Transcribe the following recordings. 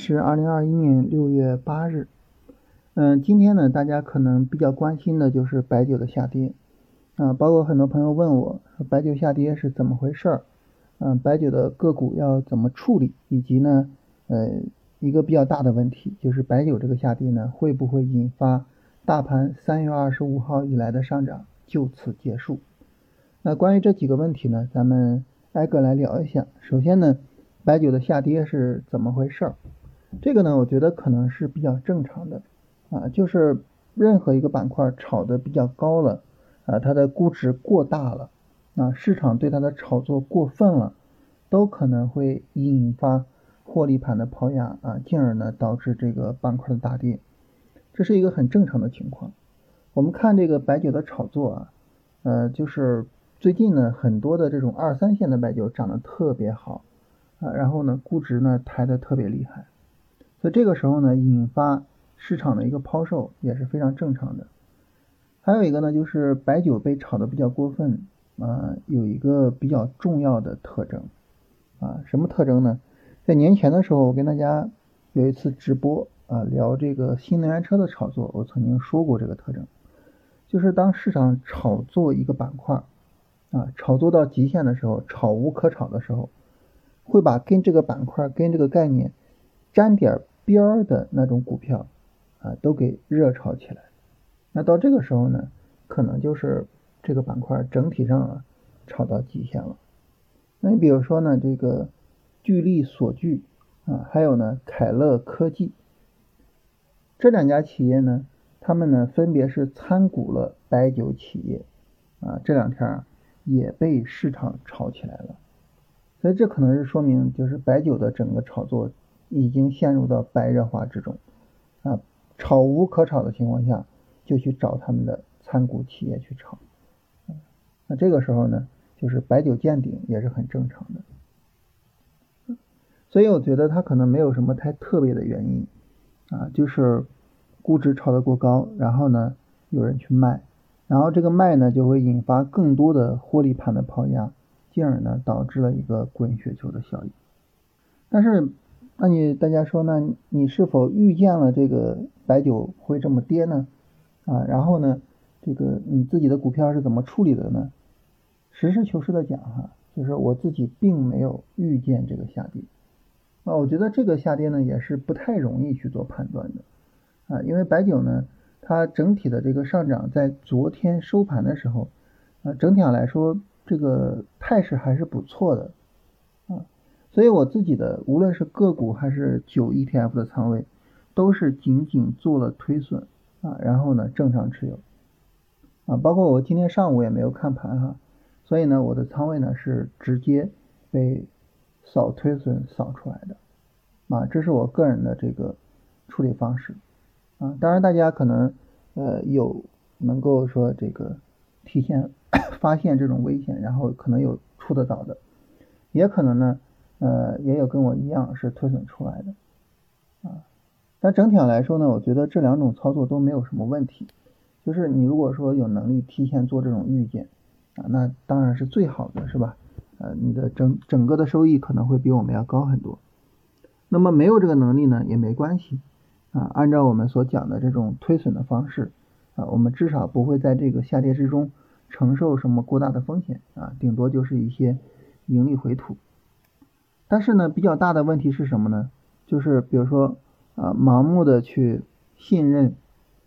是二零二一年六月八日。嗯，今天呢，大家可能比较关心的就是白酒的下跌啊，包括很多朋友问我，说白酒下跌是怎么回事儿？嗯，白酒的个股要怎么处理？以及呢，呃，一个比较大的问题就是白酒这个下跌呢，会不会引发大盘三月二十五号以来的上涨就此结束？那关于这几个问题呢，咱们挨个来聊一下。首先呢。白酒的下跌是怎么回事儿？这个呢，我觉得可能是比较正常的啊，就是任何一个板块炒的比较高了啊，它的估值过大了啊，市场对它的炒作过分了，都可能会引发获利盘的抛压啊，进而呢导致这个板块的大跌，这是一个很正常的情况。我们看这个白酒的炒作啊，呃，就是最近呢很多的这种二三线的白酒涨得特别好。啊，然后呢，估值呢抬得特别厉害，所以这个时候呢，引发市场的一个抛售也是非常正常的。还有一个呢，就是白酒被炒得比较过分啊，有一个比较重要的特征啊，什么特征呢？在年前的时候，我跟大家有一次直播啊，聊这个新能源车的炒作，我曾经说过这个特征，就是当市场炒作一个板块啊，炒作到极限的时候，炒无可炒的时候。会把跟这个板块、跟这个概念沾点边儿的那种股票啊，都给热炒起来。那到这个时候呢，可能就是这个板块整体上啊炒到极限了。那你比如说呢，这个聚力所聚啊，还有呢凯乐科技这两家企业呢，他们呢分别是参股了白酒企业啊，这两天啊也被市场炒起来了。所以这可能是说明，就是白酒的整个炒作已经陷入到白热化之中，啊，炒无可炒的情况下，就去找他们的参股企业去炒，那这个时候呢，就是白酒见顶也是很正常的。所以我觉得它可能没有什么太特别的原因，啊，就是估值炒得过高，然后呢有人去卖，然后这个卖呢就会引发更多的获利盘的抛压。进而呢，导致了一个滚雪球的效应。但是，那你大家说，呢你是否预见了这个白酒会这么跌呢？啊，然后呢，这个你自己的股票是怎么处理的呢？实事求是的讲哈，就是我自己并没有预见这个下跌。啊，我觉得这个下跌呢，也是不太容易去做判断的。啊，因为白酒呢，它整体的这个上涨在昨天收盘的时候，啊，整体上来说。这个态势还是不错的，所以我自己的无论是个股还是九 ETF 的仓位，都是仅仅做了推损啊，然后呢正常持有，啊，包括我今天上午也没有看盘哈，所以呢我的仓位呢是直接被扫推损扫出来的，啊，这是我个人的这个处理方式，啊，当然大家可能呃有能够说这个提前。发现这种危险，然后可能有出得早的，也可能呢，呃，也有跟我一样是推损出来的，啊，但整体上来说呢，我觉得这两种操作都没有什么问题，就是你如果说有能力提前做这种预见，啊，那当然是最好的，是吧？呃，你的整整个的收益可能会比我们要高很多。那么没有这个能力呢，也没关系，啊，按照我们所讲的这种推损的方式，啊，我们至少不会在这个下跌之中。承受什么过大的风险啊？顶多就是一些盈利回吐。但是呢，比较大的问题是什么呢？就是比如说啊，盲目的去信任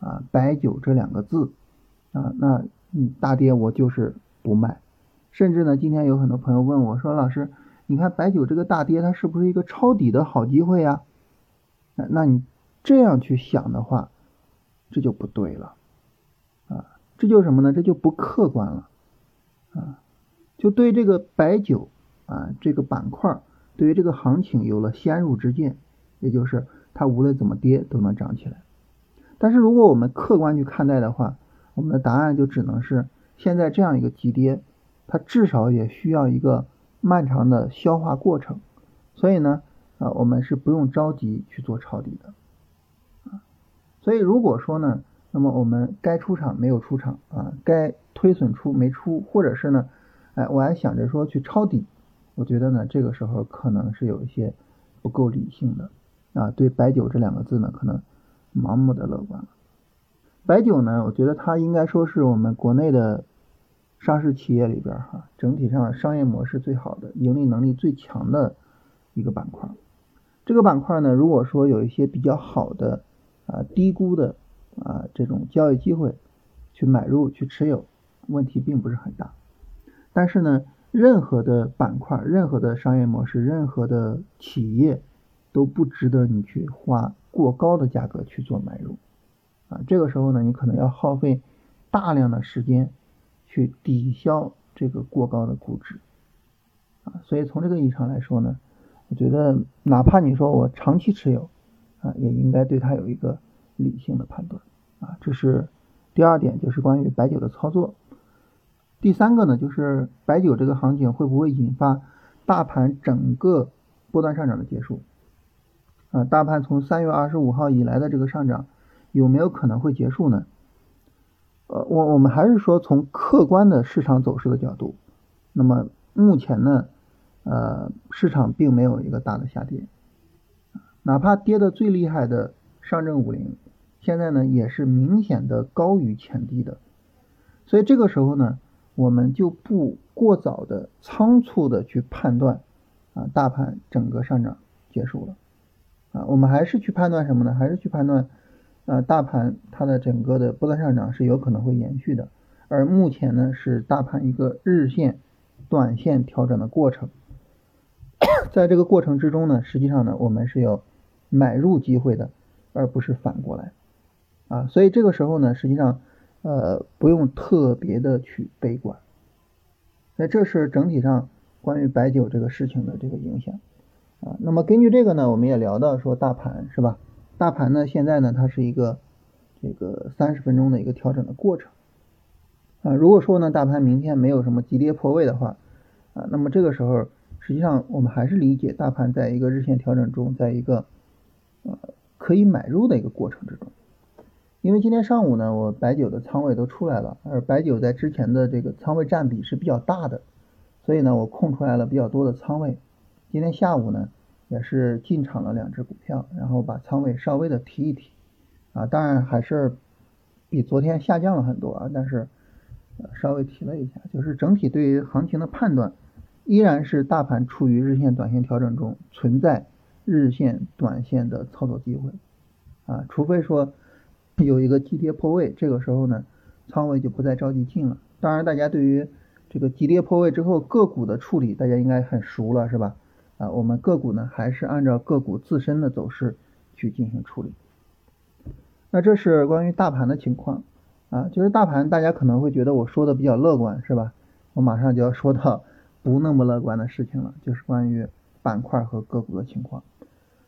啊“白酒”这两个字啊，那嗯大跌我就是不卖。甚至呢，今天有很多朋友问我说：“老师，你看白酒这个大跌，它是不是一个抄底的好机会呀？”那那你这样去想的话，这就不对了。啊这就是什么呢？这就不客观了，啊，就对这个白酒啊这个板块，对于这个行情有了先入之见，也就是它无论怎么跌都能涨起来。但是如果我们客观去看待的话，我们的答案就只能是现在这样一个急跌，它至少也需要一个漫长的消化过程。所以呢，啊，我们是不用着急去做抄底的，啊，所以如果说呢。那么我们该出场没有出场啊，该推损出没出，或者是呢，哎，我还想着说去抄底，我觉得呢这个时候可能是有一些不够理性的啊，对白酒这两个字呢，可能盲目的乐观了。白酒呢，我觉得它应该说是我们国内的上市企业里边哈，整体上商业模式最好的、盈利能力最强的一个板块。这个板块呢，如果说有一些比较好的啊低估的啊这种交易机会，去买入去持有，问题并不是很大。但是呢，任何的板块、任何的商业模式、任何的企业都不值得你去花过高的价格去做买入。啊，这个时候呢，你可能要耗费大量的时间去抵消这个过高的估值。啊，所以从这个意义上来说呢，我觉得哪怕你说我长期持有，啊，也应该对它有一个理性的判断。啊，这是第二点，就是关于白酒的操作。第三个呢，就是白酒这个行情会不会引发大盘整个波段上涨的结束？啊，大盘从三月二十五号以来的这个上涨。有没有可能会结束呢？呃，我我们还是说从客观的市场走势的角度，那么目前呢，呃，市场并没有一个大的下跌，哪怕跌的最厉害的上证五零，现在呢也是明显的高于前低的，所以这个时候呢，我们就不过早的仓促的去判断啊，大盘整个上涨结束了，啊，我们还是去判断什么呢？还是去判断。啊，大盘它的整个的波段上涨是有可能会延续的，而目前呢是大盘一个日线、短线调整的过程，在这个过程之中呢，实际上呢我们是有买入机会的，而不是反过来啊，所以这个时候呢，实际上呃不用特别的去悲观，那这是整体上关于白酒这个事情的这个影响啊。那么根据这个呢，我们也聊到说大盘是吧？大盘呢，现在呢，它是一个这个三十分钟的一个调整的过程啊。如果说呢，大盘明天没有什么急跌破位的话啊，那么这个时候实际上我们还是理解大盘在一个日线调整中，在一个呃可以买入的一个过程之中。因为今天上午呢，我白酒的仓位都出来了，而白酒在之前的这个仓位占比是比较大的，所以呢，我空出来了比较多的仓位。今天下午呢。也是进场了两只股票，然后把仓位稍微的提一提，啊，当然还是比昨天下降了很多啊，但是稍微提了一下，就是整体对于行情的判断依然是大盘处于日线、短线调整中，存在日线、短线的操作机会，啊，除非说有一个急跌破位，这个时候呢，仓位就不再着急进了。当然，大家对于这个急跌破位之后个股的处理，大家应该很熟了，是吧？啊，我们个股呢还是按照个股自身的走势去进行处理。那这是关于大盘的情况啊，就是大盘大家可能会觉得我说的比较乐观，是吧？我马上就要说到 不那么乐观的事情了，就是关于板块和个股的情况。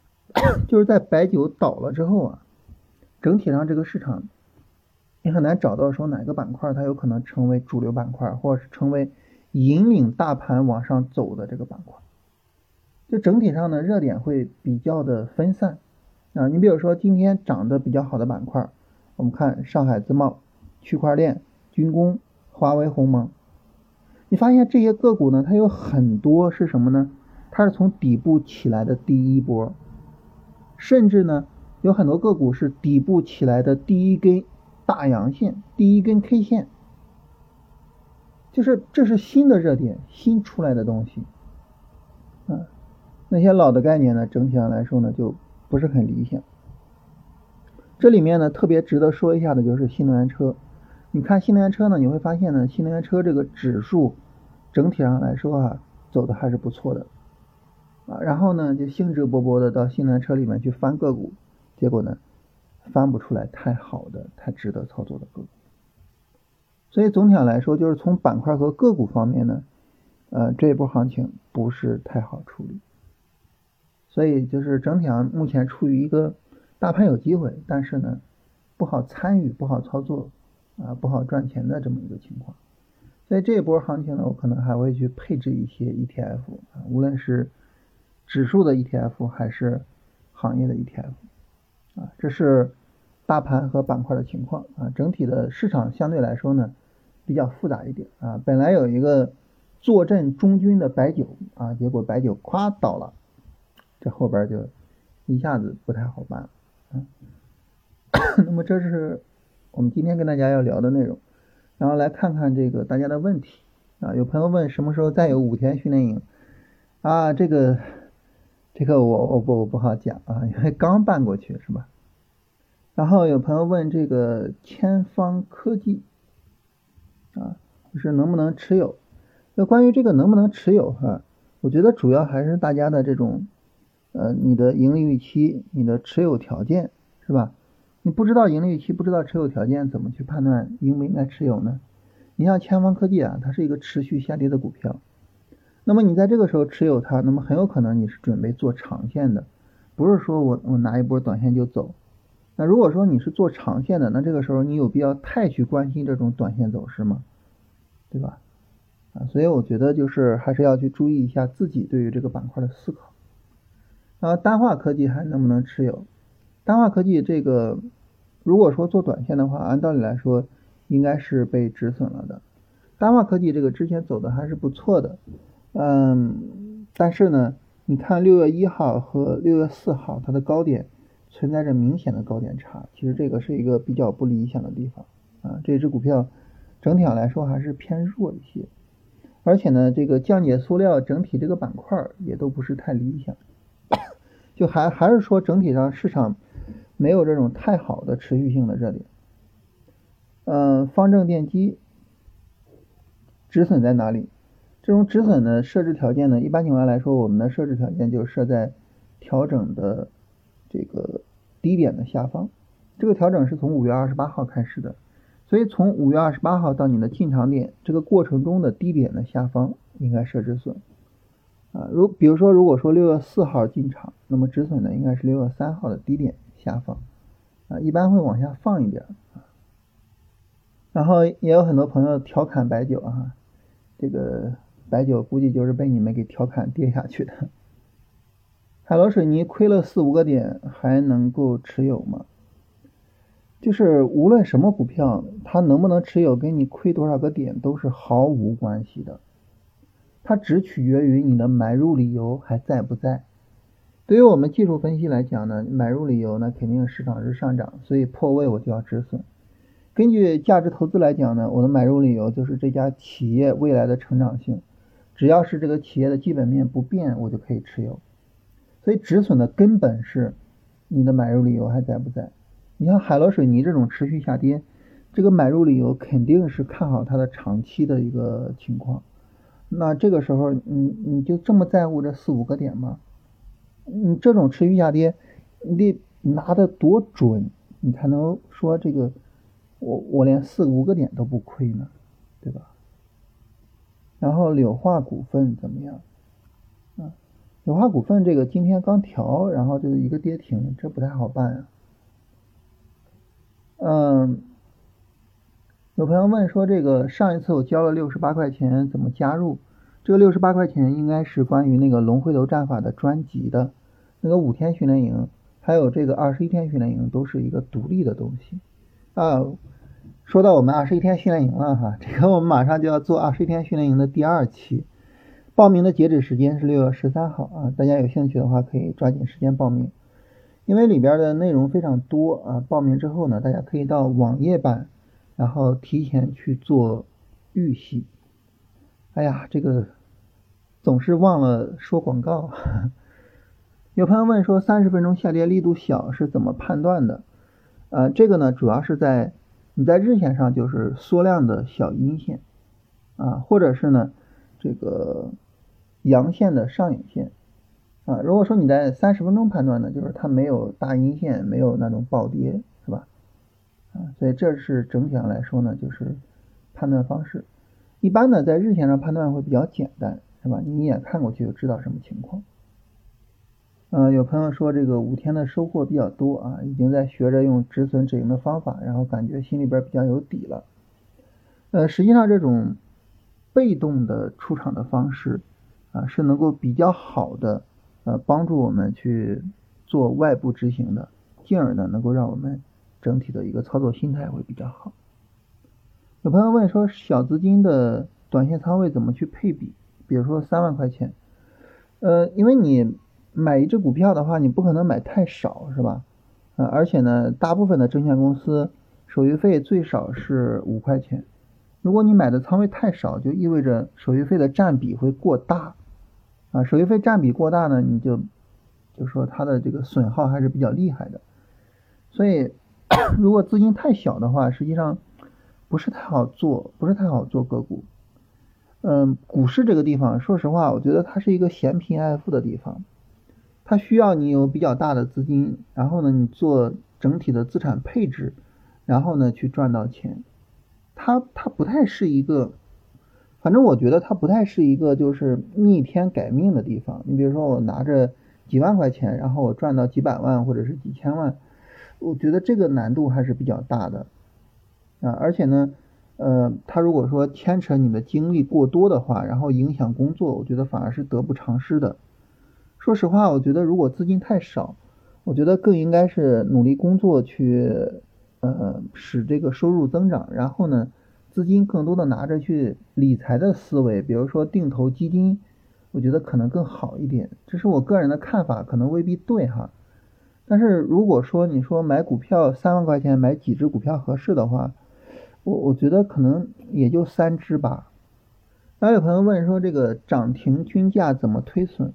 就是在白酒倒了之后啊，整体上这个市场你很难找到说哪个板块它有可能成为主流板块，或者是成为引领大盘往上走的这个板块。就整体上呢，热点会比较的分散啊。你比如说今天涨得比较好的板块，我们看上海自贸、区块链、军工、华为鸿蒙，你发现这些个股呢，它有很多是什么呢？它是从底部起来的第一波，甚至呢，有很多个股是底部起来的第一根大阳线、第一根 K 线，就是这是新的热点，新出来的东西，嗯。那些老的概念呢，整体上来说呢，就不是很理想。这里面呢，特别值得说一下的就是新能源车。你看新能源车呢，你会发现呢，新能源车这个指数整体上来说啊，走的还是不错的啊。然后呢，就兴致勃勃的到新能源车里面去翻个股，结果呢，翻不出来太好的、太值得操作的个股。所以总体上来说，就是从板块和个股方面呢，呃，这一波行情不是太好处理。所以就是整体上目前处于一个大盘有机会，但是呢不好参与、不好操作啊、不好赚钱的这么一个情况。所以这一波行情呢，我可能还会去配置一些 ETF 啊，无论是指数的 ETF 还是行业的 ETF 啊，这是大盘和板块的情况啊。整体的市场相对来说呢比较复杂一点啊。本来有一个坐镇中军的白酒啊，结果白酒咵倒了。这后边就一下子不太好办。嗯，那么这是我们今天跟大家要聊的内容，然后来看看这个大家的问题啊。有朋友问什么时候再有五天训练营啊？这个这个我我不我不好讲啊，因为刚办过去是吧？然后有朋友问这个千方科技啊，就是能不能持有？那关于这个能不能持有哈，我觉得主要还是大家的这种。呃，你的盈利预期，你的持有条件是吧？你不知道盈利预期，不知道持有条件，怎么去判断应不应该持有呢？你像千方科技啊，它是一个持续下跌的股票，那么你在这个时候持有它，那么很有可能你是准备做长线的，不是说我我拿一波短线就走。那如果说你是做长线的，那这个时候你有必要太去关心这种短线走势吗？对吧？啊，所以我觉得就是还是要去注意一下自己对于这个板块的思考。啊，单化科技还能不能持有？单化科技这个，如果说做短线的话，按道理来说应该是被止损了的。单化科技这个之前走的还是不错的，嗯，但是呢，你看六月一号和六月四号它的高点存在着明显的高点差，其实这个是一个比较不理想的地方啊。这只股票整体上来说还是偏弱一些，而且呢，这个降解塑料整体这个板块也都不是太理想。就还还是说整体上市场没有这种太好的持续性的热点。嗯，方正电机止损在哪里？这种止损的设置条件呢？一般情况下来说，我们的设置条件就设在调整的这个低点的下方。这个调整是从五月二十八号开始的，所以从五月二十八号到你的进场点这个过程中的低点的下方应该设止损。啊，如比如说，如果说六月四号进场，那么止损呢应该是六月三号的低点下方，啊，一般会往下放一点。然后也有很多朋友调侃白酒啊，这个白酒估计就是被你们给调侃跌下去的。海螺水泥亏了四五个点，还能够持有吗？就是无论什么股票，它能不能持有，跟你亏多少个点都是毫无关系的。它只取决于你的买入理由还在不在。对于我们技术分析来讲呢，买入理由呢肯定市场是上涨，所以破位我就要止损。根据价值投资来讲呢，我的买入理由就是这家企业未来的成长性，只要是这个企业的基本面不变，我就可以持有。所以止损的根本是你的买入理由还在不在。你像海螺水泥这种持续下跌，这个买入理由肯定是看好它的长期的一个情况。那这个时候，你你就这么在乎这四五个点吗？你这种持续下跌，你得拿的多准，你才能说这个我我连四五个点都不亏呢，对吧？然后柳化股份怎么样？啊，柳化股份这个今天刚调，然后就是一个跌停，这不太好办啊。嗯。有朋友问说，这个上一次我交了六十八块钱，怎么加入？这个六十八块钱应该是关于那个龙回头战法的专辑的，那个五天训练营，还有这个二十一天训练营都是一个独立的东西啊。说到我们二十一天训练营了哈，这个我们马上就要做二十一天训练营的第二期，报名的截止时间是六月十三号啊，大家有兴趣的话可以抓紧时间报名，因为里边的内容非常多啊。报名之后呢，大家可以到网页版。然后提前去做预习。哎呀，这个总是忘了说广告。有朋友问说，三十分钟下跌力度小是怎么判断的？呃，这个呢，主要是在你在日线上就是缩量的小阴线啊，或者是呢这个阳线的上影线啊。如果说你在三十分钟判断呢，就是它没有大阴线，没有那种暴跌，是吧？啊所以这是整体上来说呢，就是判断方式。一般呢，在日线上判断会比较简单，是吧？你一眼看过去就知道什么情况。嗯，有朋友说这个五天的收获比较多啊，已经在学着用止损止盈的方法，然后感觉心里边比较有底了。呃，实际上这种被动的出场的方式啊，是能够比较好的呃帮助我们去做外部执行的，进而呢能够让我们。整体的一个操作心态会比较好。有朋友问说，小资金的短线仓位怎么去配比？比如说三万块钱，呃，因为你买一只股票的话，你不可能买太少，是吧？呃，而且呢，大部分的证券公司手续费最少是五块钱。如果你买的仓位太少，就意味着手续费的占比会过大。啊，手续费占比过大呢，你就就说它的这个损耗还是比较厉害的。所以，如果资金太小的话，实际上不是太好做，不是太好做个股。嗯，股市这个地方，说实话，我觉得它是一个嫌贫爱富的地方，它需要你有比较大的资金，然后呢，你做整体的资产配置，然后呢去赚到钱。它它不太是一个，反正我觉得它不太是一个就是逆天改命的地方。你比如说我拿着几万块钱，然后我赚到几百万或者是几千万，我觉得这个难度还是比较大的啊，而且呢。呃，他如果说牵扯你的精力过多的话，然后影响工作，我觉得反而是得不偿失的。说实话，我觉得如果资金太少，我觉得更应该是努力工作去，呃，使这个收入增长，然后呢，资金更多的拿着去理财的思维，比如说定投基金，我觉得可能更好一点。这是我个人的看法，可能未必对哈。但是如果说你说买股票三万块钱买几只股票合适的话，我我觉得可能也就三只吧。然后有朋友问说，这个涨停均价怎么推损？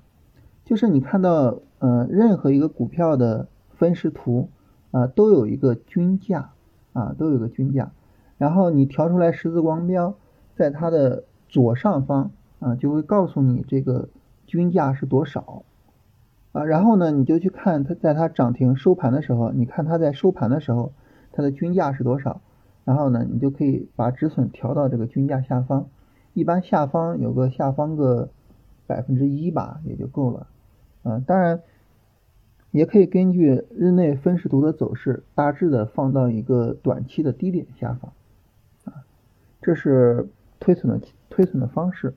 就是你看到呃任何一个股票的分时图啊，都有一个均价啊，都有个均价。然后你调出来十字光标，在它的左上方啊，就会告诉你这个均价是多少啊。然后呢，你就去看它在它涨停收盘的时候，你看它在收盘的时候，它的均价是多少？然后呢，你就可以把止损调到这个均价下方，一般下方有个下方个百分之一吧，也就够了。嗯，当然也可以根据日内分时图的走势，大致的放到一个短期的低点下方。啊，这是推损的推损的方式。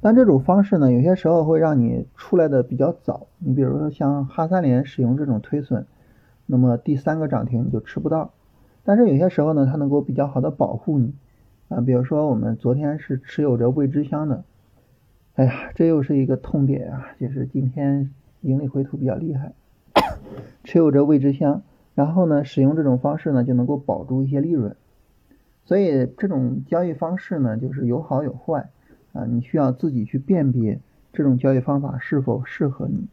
但这种方式呢，有些时候会让你出来的比较早。你比如说像哈三联使用这种推损，那么第三个涨停你就吃不到。但是有些时候呢，它能够比较好的保护你啊，比如说我们昨天是持有着未知箱的，哎呀，这又是一个痛点啊，就是今天盈利回吐比较厉害，持有着未知箱，然后呢，使用这种方式呢，就能够保住一些利润，所以这种交易方式呢，就是有好有坏啊，你需要自己去辨别这种交易方法是否适合你。